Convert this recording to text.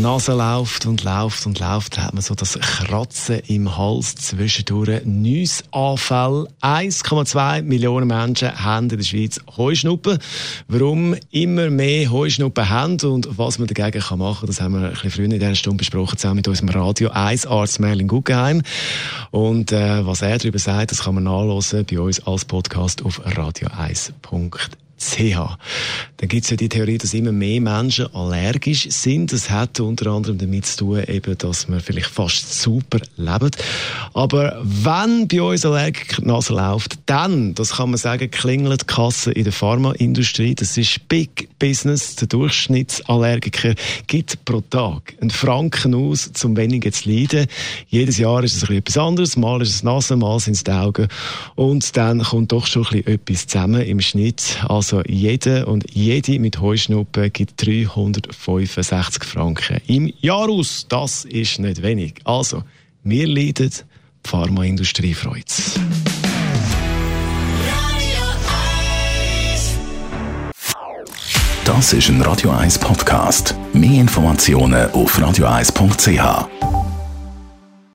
Nase läuft und läuft und läuft, hat man so das Kratzen im Hals zwischendurch. Nüssanfall. 1,2 Millionen Menschen haben in der Schweiz Heuschnuppen. Warum immer mehr Heuschnuppen haben und was man dagegen kann machen das haben wir ein bisschen früher in dieser Stunde besprochen, zusammen mit unserem Radio 1 Arzt Merlin Guggenheim. Und äh, was er darüber sagt, das kann man nachlesen bei uns als Podcast auf radio1.de. CH. Dann gibt es ja die Theorie, dass immer mehr Menschen allergisch sind. Das hat unter anderem damit zu tun, eben, dass wir vielleicht fast super leben. Aber wenn bei uns Allergiker die Nase läuft, dann, das kann man sagen, klingelt die Kasse in der Pharmaindustrie. Das ist Big Business. Der Durchschnittsallergiker gibt pro Tag einen Franken aus, um weniger zu leiden. Jedes Jahr ist es etwas anderes. Mal ist es Nase, mal sind es die Augen. Und dann kommt doch schon etwas zusammen im Schnitt. Also also jeder und jede mit Heuschnuppen gibt 365 Franken im Jahr aus. Das ist nicht wenig. Also, wir leiden, die Pharmaindustrie freut Das ist ein Radio 1 Podcast. Mehr Informationen auf radio1.ch.